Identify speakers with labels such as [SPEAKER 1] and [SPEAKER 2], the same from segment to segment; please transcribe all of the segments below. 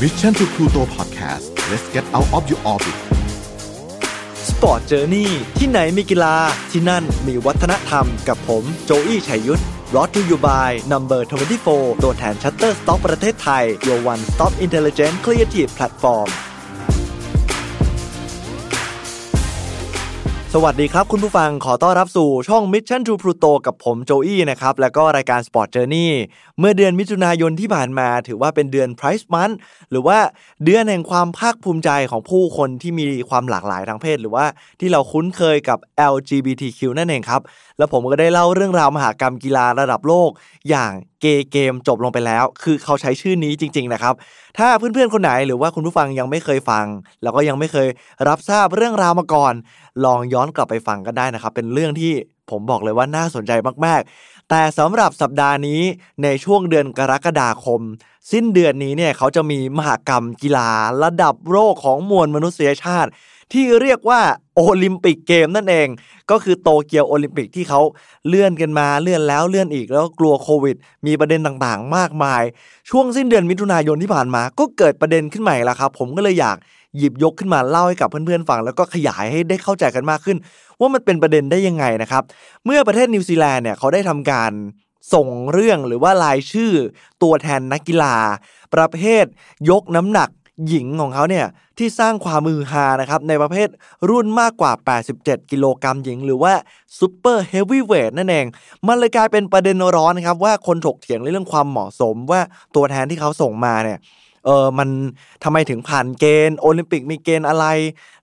[SPEAKER 1] Mission to Pluto Podcast let's get out of your orbit
[SPEAKER 2] Sport Journey ที่ไหนมีกีฬาที่นั่นมีวัฒนธรรมกับผมโจอี้ชัยยุทธ brought to you by Number 24 ตัวแทน Shutterstock ประเทศไทย your one stop intelligent creative platform สวัสดีครับคุณผู้ฟังขอต้อนรับสู่ช่อง Mission to Pluto กับผมโจอี้นะครับ แล้วก็รายการ Sport Journey เมื่อเดือนมิถุนายนที่ผ่านมาถือว่าเป็นเดือน Price Month หรือว่าเดือนแห่งความภาคภูมิใจของผู้คนที่มีความหลากหลายทางเพศ หรือว่าที่เราคุ้นเคยกับ LGBTQ นั่นเองครับ แล้วผมก็ได้เล่าเรื่องราวมหากรรมกีฬาระดับโลกอย่าง เกเกมจบลงไปแล้ว คือเขาใช้ชื่อนี้จริง ๆ นะครับ ถ้าเพื่อนๆคนไหนหรือว่าคุณผู้ฟังยังไม่เคยฟัง แล้วก็ยังไม่เคยรับทราบเรื่องราวมาก่อน ลองย้อนกลับไปฟังกันได้นะครับ เป็นเรื่องที่ผมบอกเลยว่าน่าสนใจมากๆ แต่สำหรับสัปดาห์นี้ในช่วงเดือนกรกฎาคม สิ้นเดือนนี้เนี่ยเขาจะมีมหากรรมกีฬา ระดับโลกของมวลมนุษยชาติ ที่เรียกว่าโอลิมปิกเกมนั่นเอง ก็คือโตเกียวโอลิมปิกที่เขาเลื่อนกันมาเลื่อนแล้วเลื่อนอีกแล้วกลัวโควิด มีประเด็นต่างๆ มากมาย ช่วงสิ้นเดือนมิถุนายนที่ผ่านมา ก็เกิดประเด็นขึ้นใหม่แล้วครับ ผมก็เลยอยากหยิบยกขึ้นมาเล่าให้กับเพื่อนๆฟัง แล้วก็ขยายให้ได้เข้าใจกันมากขึ้น ว่ามันเป็นประเด็นได้ยังไงนะครับ เมื่อประเทศนิวซีแลนด์เนี่ยเขาได้ทำการส่งเรื่องหรือว่ารายชื่อตัวแทนนักกีฬา ประเภทยกน้ำหนัก หญิงของเขาเนี่ยที่สร้างความฮือฮานะครับในประเภทรุ่นมากกว่า 87 กิโลกรัมหญิง หรือว่า super heavyweight นั่นเอง มันเลยกลายเป็นประเด็นร้อนนะครับว่าคนถกเถียงเรื่องความเหมาะสมว่าตัวแทนที่เขาส่งมาเนี่ยเออมันทำไมถึงผ่านเกณฑ์โอลิมปิกมีเกณฑ์อะไร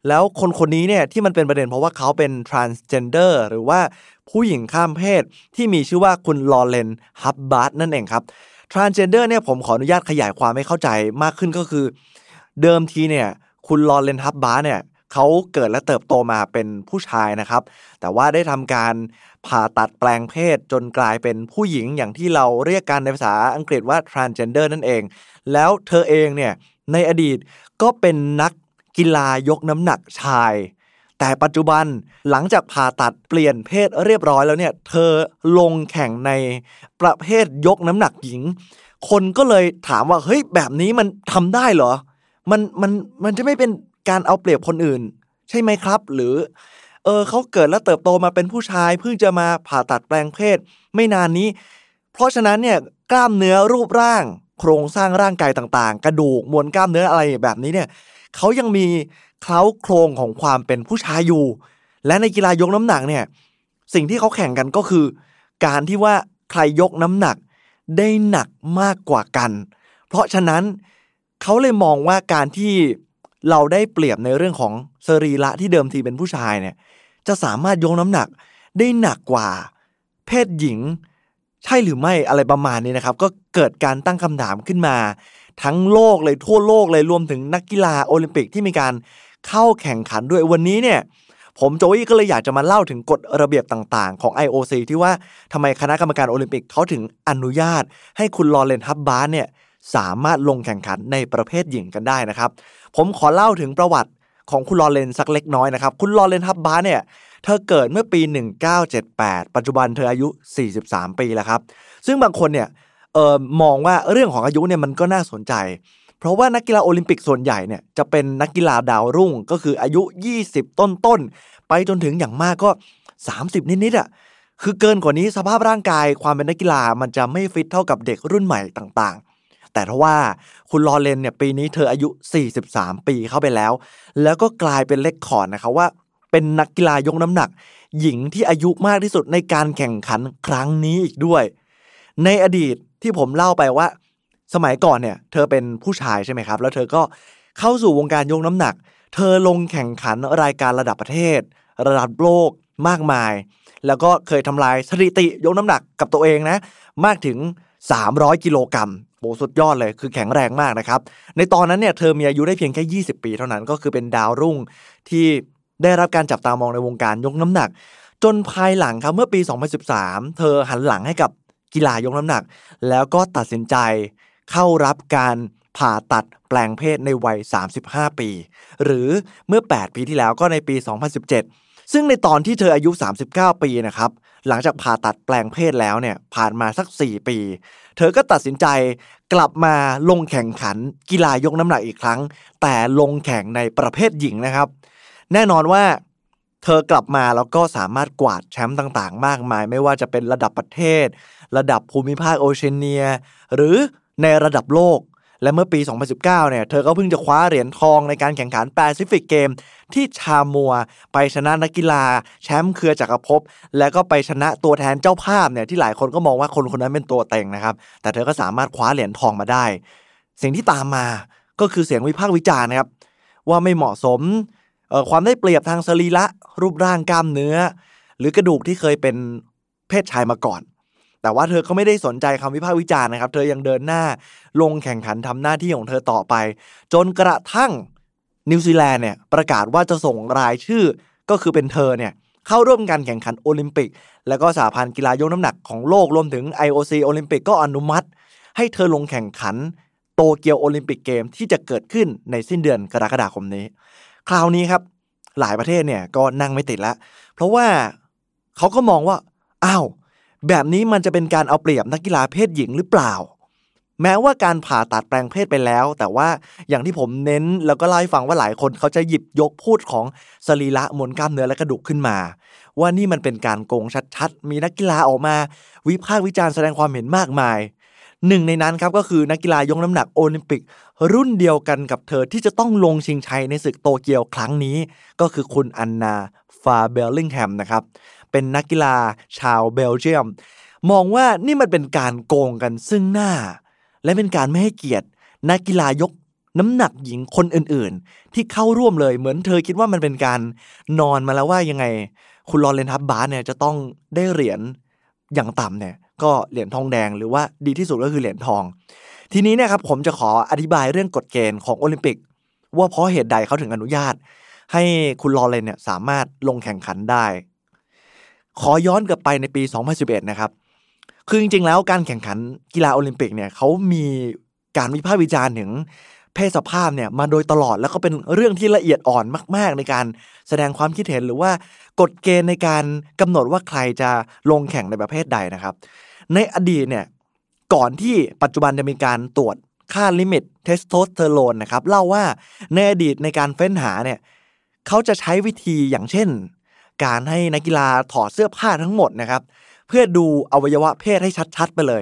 [SPEAKER 2] แล้วคนคนนี้เนี่ยที่มันเป็นประเด็นเพราะว่าเขาเป็น transgender หรือว่าผู้หญิงข้ามเพศที่มีชื่อว่าคุณลอเรนฮับบาร์ตนั่นเองครับ transgender เนี่ยผมขออนุญาตขยายความให้เข้าใจมากขึ้นก็คือ เดิมทีเนี่ยคุณลอเรนฮับบาเนี่ยเขาเกิดและเติบโตมาเป็นผู้ชายนะครับ แต่ว่าได้ทำการผ่าตัดแปลงเพศจนกลายเป็นผู้หญิงอย่างที่เราเรียกกันในภาษาอังกฤษว่า transgender นั่นเอง แล้วเธอเองเนี่ยในอดีตก็เป็นนักกีฬายกน้ำหนักชาย แต่ปัจจุบันหลังจากผ่าตัดเปลี่ยนเพศเรียบร้อยแล้วเนี่ย เธอลงแข่งในประเภทยกน้ำหนักหญิง คนก็เลยถามว่าเฮ้ยแบบนี้มันทำได้เหรอ มันมันมันจะไม่เป็นการเอาเปรียบคนอื่น ใช่ไหมครับ หรือ เออเขาเกิดและเติบโตมาเป็นผู้ชาย เพิ่งจะมาผ่าตัดแปลงเพศ ไม่นานนี้ เพราะฉะนั้นเนี่ยกล้ามเนื้อรูปร่าง โครงสร้างร่างกายต่างๆ กระดูกมวลกล้ามเนื้ออะไรแบบนี้เนี่ยเขายังมีเคล้าโครงของความเป็นผู้ชายอยู่ และในกีฬายกน้ำหนักเนี่ยสิ่งที่เขาแข่งกันก็คือ การที่ว่าใครยกน้ำหนักได้หนักมากกว่ากัน เพราะฉะนั้น เขาเลยมองว่าการที่เราได้เปรียบในเรื่องของสรีระที่เดิมทีเป็นผู้ชายเนี่ย จะสามารถยกน้ำหนักได้หนักกว่า เพศหญิง ใช่หรือไม่อะไรประมาณนี้นะครับ ก็เกิดการตั้งคำถามขึ้นมา ทั้งโลกเลยทั่วโลกเลยรวมถึงนักกีฬาโอลิมปิกที่มีการเข้าแข่งขันด้วยวันนี้เนี่ยผมโจอี้ก็เลยอยากจะมาเล่าถึงกฎระเบียบต่างๆ ของ IOC ที่ว่าทำไมคณะกรรมการโอลิมปิกเขาถึงอนุญาต ให้คุณลอเรนฮับบาร์เนี่ย สามารถลงแข่งขันในประเภทหญิงกันได้นะครับ ผมขอเล่าถึงประวัติของคุณลอเรนสักเล็กน้อยนะครับ คุณลอเรนฮับบาร์เนี่ย เธอเกิดเมื่อปี 1978 ปัจจุบันเธออายุ 43 ปีแล้วครับ ซึ่งบางคนเนี่ยเออมองว่าเรื่องของอายุเนี่ยมันก็น่าสนใจ เพราะว่านักกีฬาโอลิมปิกส่วนใหญ่เนี่ยจะเป็นนักกีฬาดาวรุ่งก็คืออายุ 20 ต้นๆ ไปจนถึงอย่างมากก็ 30 นิดๆอะคือเกินกว่านี้สภาพร่างกายความเป็นนักกีฬามันจะไม่ฟิตเท่ากับเด็กรุ่นใหม่ต่าง แต่ทว่าคุณลอเรนเนี่ยปีนี้เธออายุ 43 ปีเข้าไปแล้ว แล้วก็กลายเป็นเลคคอร์ดนะครับว่า เป็นนักกีฬายกน้ำหนัก หญิงที่อายุมากที่สุดในการแข่งขันครั้งนี้อีกด้วย ในอดีตที่ผมเล่าไปว่า สมัยก่อนเนี่ยเธอเป็นผู้ชายใช่ไหมครับ แล้วเธอก็เข้าสู่วงการยกน้ำหนัก เธอลงแข่งขันรายการระดับประเทศ ระดับโลกมากมาย แล้วก็เคยทำลายสถิติยกน้ำหนักกับตัวเองนะ มากถึง 300 กิโลกรัม โหสุดยอดเลยคือแข็งแรงมากนะครับ ในตอนนั้นเนี่ยเธอมีอายุได้เพียงแค่ 20 ปีเท่านั้นก็คือเป็นดาวรุ่งที่ได้รับการจับตามองในวงการยกน้ำหนัก จนภายหลังครับเมื่อปี 2013 เธอหันหลังให้กับกีฬายกน้ำหนัก แล้วก็ตัดสินใจเข้ารับการผ่าตัดแปลงเพศในวัย 35 ปี หรือเมื่อ 8 ปีที่แล้วก็ในปี 2017 ซึ่งในตอนที่เธออายุ 39 ปีนะครับ หลังจากผ่าตัดแปลงเพศแล้วเนี่ยผ่านมาสัก 4 ปี เธอก็ตัดสินใจกลับมาลงแข่งขันกีฬายกน้ำหนักอีกครั้ง แต่ลงแข่งในประเภทหญิงนะครับ แน่นอนว่าเธอกลับมาแล้วก็สามารถกวาดแชมป์ต่างๆ มากมาย ไม่ว่าจะเป็นระดับประเทศ ระดับภูมิภาคโอเชียเนีย หรือในระดับโลก และเมื่อปี 2019 เนี่ย เธอก็เพิ่งจะคว้าเหรียญทองในการแข่งขันแปซิฟิกเกม ที่ชามัว ไปชนะนักกีฬา แชมป์เครือจักรภพ และก็ไปชนะตัวแทนเจ้าภาพเนี่ยที่หลายคนก็มองว่าคนคนนั้นเป็นตัวเต็งนะครับ แต่เธอก็สามารถคว้าเหรียญทองมาได้ สิ่งที่ตามมาก็คือเสียงวิพากษ์วิจารณ์นะครับว่าไม่เหมาะสมความได้เปรียบทางสรีระรูปร่างกล้ามเนื้อ หรือกระดูกที่เคยเป็นเพศชายมาก่อน แต่ว่าเธอก็ไม่ได้สนใจคำวิพากษ์วิจารณ์นะครับ เธอยังเดินหน้าลงแข่งขันทำหน้าที่ของเธอต่อไป จนกระทั่งนิวซีแลนด์เนี่ยประกาศว่าจะส่งรายชื่อก็คือเป็นเธอเนี่ยเข้าร่วมการแข่งขันโอลิมปิก แล้วก็สหพันธ์กีฬายกน้ำหนักของโลกรวมถึง IOC โอลิมปิกก็อนุมัติ ให้เธอลงแข่งขันโตเกียวโอลิมปิกเกมที่จะเกิดขึ้นในสิ้นเดือนกรกฎาคมนี้ คราวนี้ครับ หลายประเทศเนี่ยก็นั่งไม่ติดแล้วเพราะว่าเขาก็มองว่าอ้าว แบบนี้มันจะเป็นการเอาเปรียบนักกีฬาเพศหญิงหรือเปล่า แม้ว่าการผ่าตัดแปลงเพศไปแล้ว แต่ว่าอย่างที่ผมเน้นแล้วก็เล่าให้ฟังว่าหลายคนเขาจะหยิบยกพูดของสรีระมวลกล้ามเนื้อและกระดูกขึ้นมา ว่านี่มันเป็นการโกงชัดๆ มีนักกีฬาออกมา วิพากษ์วิจารณ์แสดงความเห็นมากมายหนึ่งในนั้นครับก็คือนักกีฬายกน้ำหนักโอลิมปิก รุ่นเดียวกันกับเธอที่จะต้องลงชิงชัยในศึกโตเกียวครั้งนี้ ก็คือคุณอันนาฟาเบลลิงแฮมนะครับ เป็นนักกีฬาชาวเบลเยียม มองว่านี่มันเป็นการโกงกันซึ่งหน้า และเป็นการไม่ให้เกียรติ นักกีฬายกน้ำหนักหญิงคนอื่นๆ ที่เข้าร่วมเลยเหมือนเธอคิดว่ามันเป็นการนอนมาแล้วว่ายังไง คุณลอเรนทับบาสเนี่ยจะต้องได้เหรียญอย่างต่ำเนี่ยก็เหรียญทองแดงหรือว่าดีที่สุดก็คือเหรียญทอง ทีนี้เนี่ยครับผมจะขออธิบายเรื่องกฎเกณฑ์ของโอลิมปิก ว่าเพราะเหตุใดเขาถึงอนุญาต ให้คุณลอเรนเนี่ยสามารถลงแข่งขันได้ ขอย้อนกลับไปในปี 2011 นะครับ คือจริง ๆ แล้วการแข่งขันกีฬาโอลิมปิกเนี่ยเขามีการวิพากษ์วิจารณ์ถึงเพศสภาพเนี่ยมาโดยตลอดแล้วก็เป็นเรื่องที่ละเอียดอ่อนมาก ๆ ในการแสดงความคิดเห็นหรือว่ากฎเกณฑ์ในการกำหนดว่าใครจะลงแข่งในประเภทใดนะครับ ในอดีตเนี่ยก่อนที่ปัจจุบันจะมีการตรวจค่า limit เทสโทสเตอโรนนะครับเล่าว่าในอดีตในการเฟ้นหาเนี่ยเขาจะใช้วิธีอย่างเช่น การให้นักกีฬาถอดเสื้อผ้าทั้งหมดนะครับ เพื่อดูอวัยวะเพศให้ชัด ๆ ไปเลย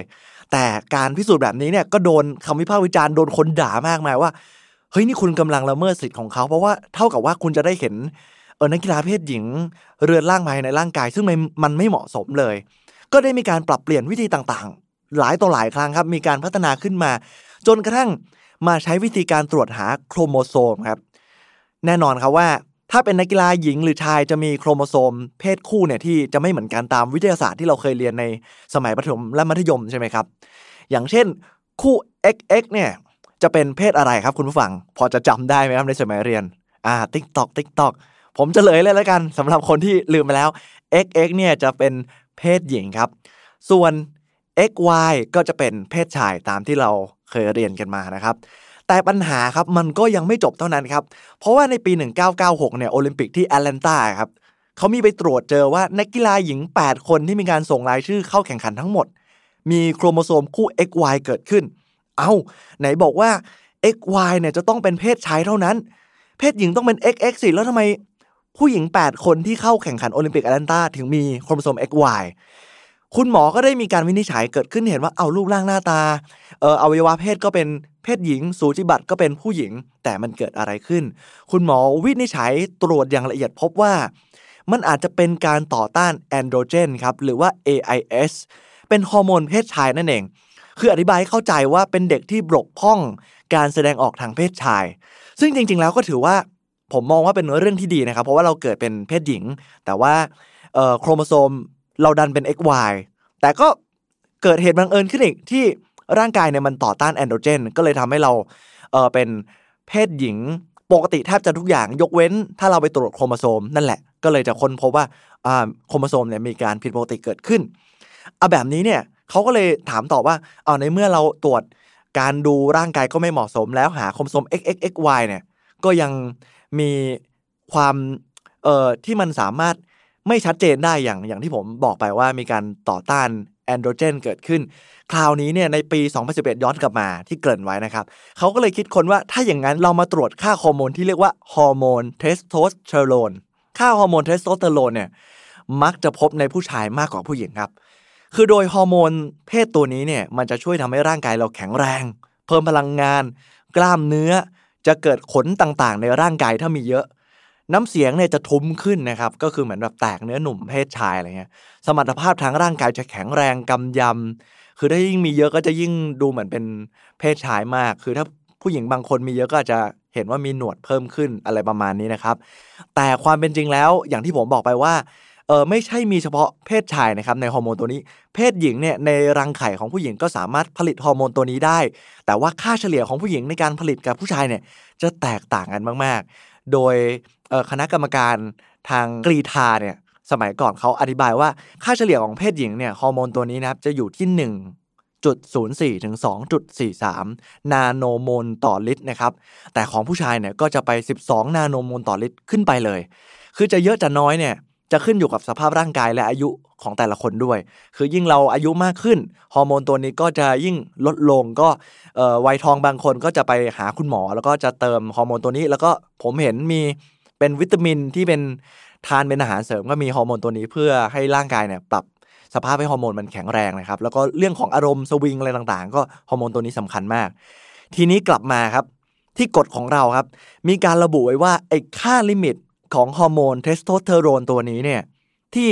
[SPEAKER 2] แต่การพิสูจน์แบบนี้เนี่ยก็โดนคำวิพากษ์วิจารณ์โดนคนด่ามากมายว่าเฮ้ยนี่คุณกำลังละเมิดสิทธิ์ของเขาเพราะว่าเท่ากับว่าคุณจะได้เห็นเออนักกีฬาเพศหญิง เรือนร่างภายในร่างกาย ซึ่งมันมันไม่เหมาะสมเลย ก็ได้มีการปรับเปลี่ยนวิธีต่างๆ หลายต่อหลายครั้งครับมีการพัฒนาขึ้นมา จนกระทั่งมาใช้วิธีการตรวจหาโครโมโซมครับแน่นอนครับว่า ถ้าเป็นนักกีฬาหญิงหรือชายจะมีโครโมโซม เพศคู่เนี่ยที่จะไม่เหมือนกันตามวิทยาศาสตร์ที่เราเคยเรียนในสมัยประถมและมัธยมใช่ไหมครับ อย่างเช่น คู่ XX เนี่ยจะเป็นเพศอะไรครับคุณผู้ฟัง พอจะจำได้ไหมครับในสมัยเรียนอ่า TikTok TikTok ผมจะเลยเลยแล้วกันสำหรับคนที่ลืมไปแล้ว XX เนี่ยจะเป็นเพศหญิงครับ ส่วน XY ก็จะเป็นเพศชายตามที่เราเคยเรียนกันมานะครับ แต่ปัญหาครับมันก็ยังไม่จบเท่านั้นครับ เพราะว่าในปี 1996 เนี่ยโอลิมปิกที่แอตแลนตาครับเขามีไปตรวจเจอว่านักกีฬาหญิง 8 คนที่มีการส่งรายชื่อเข้าแข่งขันทั้งหมด มีโครโมโซมคู่ XY เกิดขึ้น เอา้า ไหนบอกว่า XY เนี่ยจะต้องเป็นเพศชายเท่านั้น เพศหญิงต้องเป็น XX สิแล้วทำไมผู้หญิง 8 คนที่เข้าแข่งขันโอลิมปิกแอตแลนตาถึงมีโครโมโซม XY คุณหมอก็ได้มีการวินิจฉัยเกิดขึ้นเห็นว่าเอารูปร่างหน้าตาเอออวัยวะเพศก็เป็นเพศหญิง สูติบัตรก็เป็นผู้หญิง แต่มันเกิดอะไรขึ้น คุณหมอวินิจฉัยตรวจอย่างละเอียดพบว่า มันอาจจะเป็นการต่อต้านแอนโดรเจนครับหรือว่า AIS เป็นฮอร์โมนเพศชายนั่นเอง คืออธิบายให้เข้าใจว่าเป็นเด็กที่บกพร่องการแสดงออกทางเพศชาย ซึ่งจริง ๆ แล้วก็ถือว่าผมมองว่าเป็นเรื่องที่ดีนะครับ เพราะว่าเราเกิดเป็นเพศหญิง แต่ว่าโครโมโซม เราดันเป็น XY แต่ก็เกิดเหตุบังเอิญขึ้นอีกที่ร่างกายเนี่ยมันต่อต้านแอนโดรเจน ก็เลยทำให้เราเออเป็นเพศหญิงปกติแทบจะทุกอย่างยกเว้น ถ้าเราไปตรวจโครโมโซมนั่นแหละ ก็เลยจะค้นพบว่าอ่าโครโมโซมเนี่ยมีการผิดปกติเกิดขึ้นเอาแบบนี้เนี่ยเขาก็เลยถามต่อว่าเอาในเมื่อเราตรวจการดูร่างกายก็ไม่เหมาะสมแล้วหาโครโมโซม XX XY เนี่ยก็ยังมีความเอ่อที่มันสามารถ ไม่ชัดเจนได้อย่างอย่างที่ผมบอกไปว่ามีการต่อต้านแอนโดรเจนเกิดขึ้น คราวนี้เนี่ยในปี 2011 ย้อนกลับมาที่เกริ่นไว้นะครับ เขาก็เลยคิดค้นว่าถ้าอย่างนั้นเรามาตรวจค่าฮอร์โมนที่เรียกว่าฮอร์โมนเทสโทสเตอโรนค่าฮอร์โมนเทสโทสเตอโรนเนี่ยมักจะพบในผู้ชายมากกว่าผู้หญิงครับ คือโดยฮอร์โมนเพศตัวนี้เนี่ยมันจะช่วยทำให้ร่างกายเราแข็งแรง เพิ่มพลังงาน กล้ามเนื้อจะเกิดขนต่างๆ ในร่างกายถ้ามีเยอะ น้ำเสียงเนี่ยจะทุ้มขึ้นนะครับ ก็คือเหมือนแบบแตกเนื้อหนุ่มเพศชายอะไรเงี้ย สมรรถภาพทางร่างกายจะแข็งแรงกำยำ คือถ้ายิ่งมีเยอะก็จะยิ่งดูเหมือนเป็นเพศชายมาก คือถ้าผู้หญิงบางคนมีเยอะก็อาจจะเห็นว่ามีหนวดเพิ่มขึ้นอะไรประมาณนี้นะครับ แต่ความเป็นจริงแล้วอย่างที่ผมบอกไปว่าเออไม่ใช่มีเฉพาะเพศชายนะครับในฮอร์โมนตัวนี้ เพศหญิงเนี่ยในรังไข่ของผู้หญิงก็สามารถผลิตฮอร์โมนตัวนี้ได้ แต่ว่าค่าเฉลี่ยของผู้หญิงในการผลิตกับผู้ชายเนี่ยจะแตกต่างกันมาก ๆ โดย คณะกรรมการทางกรีธาเนี่ยสมัยก่อนเขาอธิบายว่าค่าเฉลี่ยของเพศหญิงเนี่ยฮอร์โมนตัวนี้นะครับจะอยู่ที่ 1.04 ถึง 2.43 นาโนโมลต่อลิตรนะครับแต่ของผู้ชายเนี่ยก็จะไป 12 นาโนโมลต่อลิตรขึ้นไปเลย คือจะเยอะจะน้อยเนี่ยจะขึ้นอยู่กับสภาพร่างกายและอายุของแต่ละคนด้วย คือยิ่งเราอายุมากขึ้น ฮอร์โมนตัวนี้ก็จะยิ่งลดลง ก็วัยทองบางคนก็จะไปหาคุณหมอ แล้วก็จะเติมฮอร์โมนตัวนี้ แล้วก็ผมเห็นมี เป็นวิตามินที่เป็นทานเป็นอาหารเสริมก็มีฮอร์โมนตัวนี้เพื่อให้ร่างกายเนี่ยปรับสภาพให้ฮอร์โมนมันแข็งแรงนะครับ แล้วก็เรื่องของอารมณ์สวิงอะไรต่างๆ ก็ฮอร์โมนตัวนี้สำคัญมาก ทีนี้กลับมาครับที่กฎของเราครับ มีการระบุไว้ว่าไอ้ค่า limit ของฮอร์โมนเทสโทสเตอโรนตัวนี้เนี่ยที่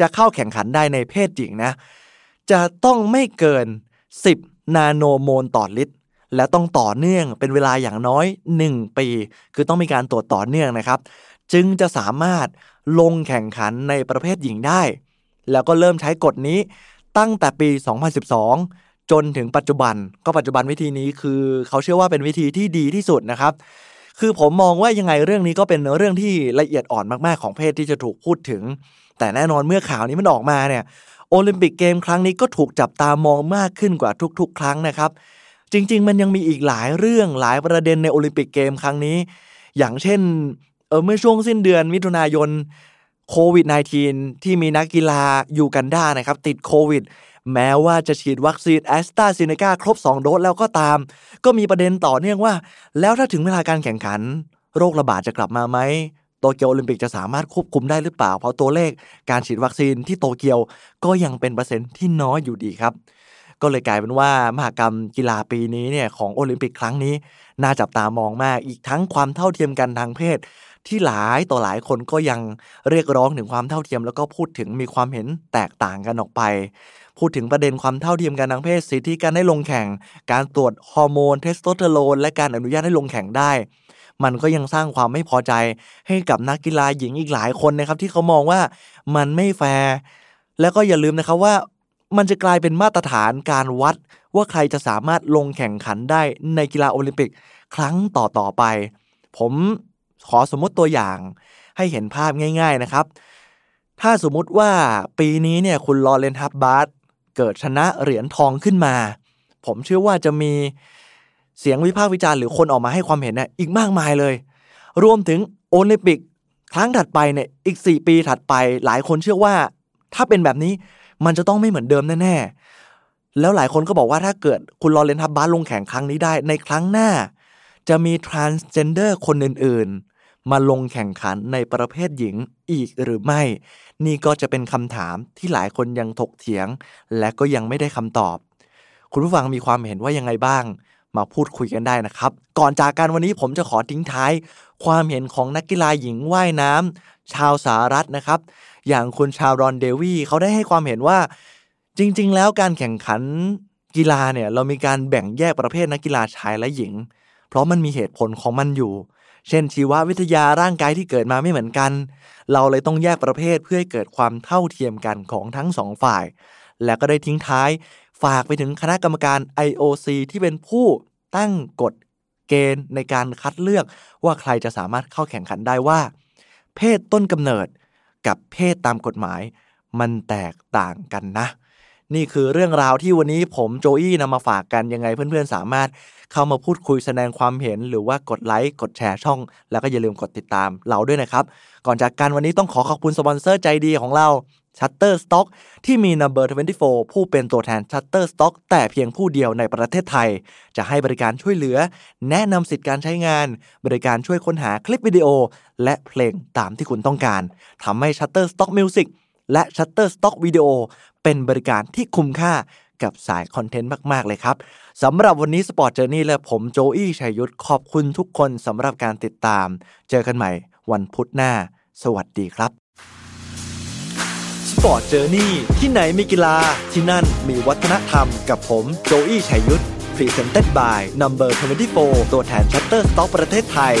[SPEAKER 2] จะเข้าแข่งขันได้ในเพศหญิงนะ จะต้องไม่เกิน 10 นาโนโมลต่อลิตร และต้องต่อเนื่องเป็นเวลาอย่างน้อย 1 ปี คือต้องมีการตรวจต่อเนื่องนะครับ จึงจะสามารถลงแข่งขันในประเภทหญิงได้ แล้วก็เริ่มใช้กฎนี้ตั้งแต่ปี 2012 จนถึงปัจจุบัน ก็ปัจจุบันวิธีนี้คือเขาเชื่อว่าเป็นวิธีที่ดีที่สุดนะครับ คือผมมองว่ายังไงเรื่องนี้ก็เป็นเรื่องที่ละเอียดอ่อนมากๆของเพศที่จะถูกพูดถึง แต่แน่นอนเมื่อข่าวนี้มันออกมาเนี่ยโอลิมปิกเกมครั้งนี้ก็ถูกจับตามองมากขึ้นกว่าทุก ๆ ครั้งนะครับ จริง ๆ มันยังมีอีกหลายเรื่องหลายประเด็นในโอลิมปิกเกมครั้งนี้ อย่างเช่นเออเมื่อช่วงสิ้นเดือนมิถุนายนโควิด -19 ที่มีนักกีฬายูกันดานะครับ ติดโควิด แม้ว่าจะฉีดวัคซีนแอสตราเซเนกาครบ 2 โดสแล้วก็ตาม ก็มีประเด็นต่อเนื่องว่า แล้วถ้าถึงเวลาการแข่งขัน โรคระบาดจะกลับมาไหมโตเกียวโอลิมปิกจะสามารถควบคุมได้หรือเปล่า เพราะตัวเลขการฉีดวัคซีนที่โตเกียวก็ยังเป็นเปอร์เซ็นต์ที่น้อยอยู่ดีครับ ก็เลยกลายเป็นว่ามหากรรมกีฬาปีนี้เนี่ยของโอลิมปิกครั้งนี้ น่าจับตามองมากอีกทั้งความเท่าเทียมกันทางเพศ ที่หลายต่อหลายคนก็ยังเรียกร้องถึงความเท่าเทียม แล้วก็พูดถึงมีความเห็นแตกต่างกันออกไป พูดถึงประเด็นความเท่าเทียมกันทางเพศสิทธิการให้ลงแข่ง การตรวจฮอร์โมนเทสโทสเตอโรนและการอนุญาตให้ลงแข่งได้มันก็ยังสร้างความไม่พอใจให้กับนักกีฬาหญิงอีกหลายคนนะครับที่เขามองว่ามันไม่แฟร์แล้วก็อย่าลืมนะครับว่า มันจะกลายเป็นมาตรฐานการวัดว่าใครจะสามารถลงแข่งขันได้ในกีฬาโอลิมปิกครั้งต่อต่อไป ผมขอสมมติตัวอย่างให้เห็นภาพง่าย ๆนะครับ ถ้าสมมุติว่าปีนี้เนี่ยคุณลอเรนทับบาร์เกิดชนะเหรียญทองขึ้นมา ผมเชื่อว่าจะมีเสียงวิพากษ์วิจารณ์หรือคนออกมาให้ความเห็นเนี่ยอีกมากมายเลย รวมถึงโอลิมปิกครั้งถัดไปเนี่ยอีก 4 ปีถัดไปหลายคนเชื่อว่า ถ้าเป็นแบบนี้ มันจะต้องไม่เหมือนเดิมแน่ๆ แล้วหลายคนก็บอกว่าถ้าเกิดคุณลอเรนทับบาสลงแข่งครั้งนี้ได้ ในครั้งหน้า จะมี transgender คนอื่นๆ มาลงแข่งขันในประเภทหญิงอีกหรือไม่ นี่ก็จะเป็นคำถามที่หลายคนยังถกเถียง และก็ยังไม่ได้คำตอบ คุณผู้ฟังมีความเห็นว่ายังไงบ้าง มาพูดคุยกันได้นะครับ ก่อนจากกันวันนี้ผมจะขอทิ้งท้าย ความเห็นของนักกีฬาหญิงว่ายน้ำชาวสหรัฐนะครับ อย่างคุณชาวรอนเดวี่เขาได้ให้ความเห็นว่า จริง ๆ แล้วการแข่งขันกีฬาเนี่ยเรามีการแบ่งแยกประเภทนักกีฬาชายและหญิง เพราะมันมีเหตุผลของมันอยู่ เช่น ชีววิทยาร่างกายที่เกิดมาไม่เหมือนกัน เราเลยต้องแยกประเภทเพื่อให้เกิดความเท่าเทียมกันของทั้งสองฝ่าย และก็ได้ทิ้งท้าย ฝากไปถึงคณะกรรมการ IOC ที่เป็นผู้ตั้งกฎเกณฑ์ในการคัดเลือกว่าใครจะสามารถเข้าแข่งขันได้ว่า เพศต้นกำเนิดกับเพศตามกฎหมาย มันแตกต่างกันนะ นี่คือเรื่องราวที่วันนี้ผมโจอี้นำมาฝากกันยังไงเพื่อนๆ สามารถเข้ามาพูดคุยแสดงความเห็น หรือว่ากดไลค์กดแชร์ช่อง แล้วก็อย่าลืมกดติดตามเราด้วยนะครับ ก่อนจากกันวันนี้ต้องขอขอบคุณสปอนเซอร์ใจดีของเรา Shutterstock ที่มี Number 24 ผู้เป็นตัวแทน Shutterstock แต่เพียงผู้เดียวในประเทศไทย จะให้บริการช่วยเหลือ แนะนำสิทธิการใช้งาน บริการช่วยค้นหาคลิปวิดีโอ และเพลงตามที่คุณต้องการทำให้ Shutterstock Music และ Shutterstock Video เป็นบริการที่คุ้มค่ากับสาย content มาก ๆ เลยครับสำหรับวันนี้ Sport Journey และผมโจอี้ชัยยุทธขอบคุณทุกคนสำหรับการติดตาม เจอกันใหม่วันพุธหน้า สวัสดีครับ Sport Journeyที่ไหนมีกีฬาที่นั่นมีวัฒนธรรมกับผมโจอี้ชัยยุทธ Presented by Number 24 ตัวแทนชัตเตอร์สต็อกประเทศไทย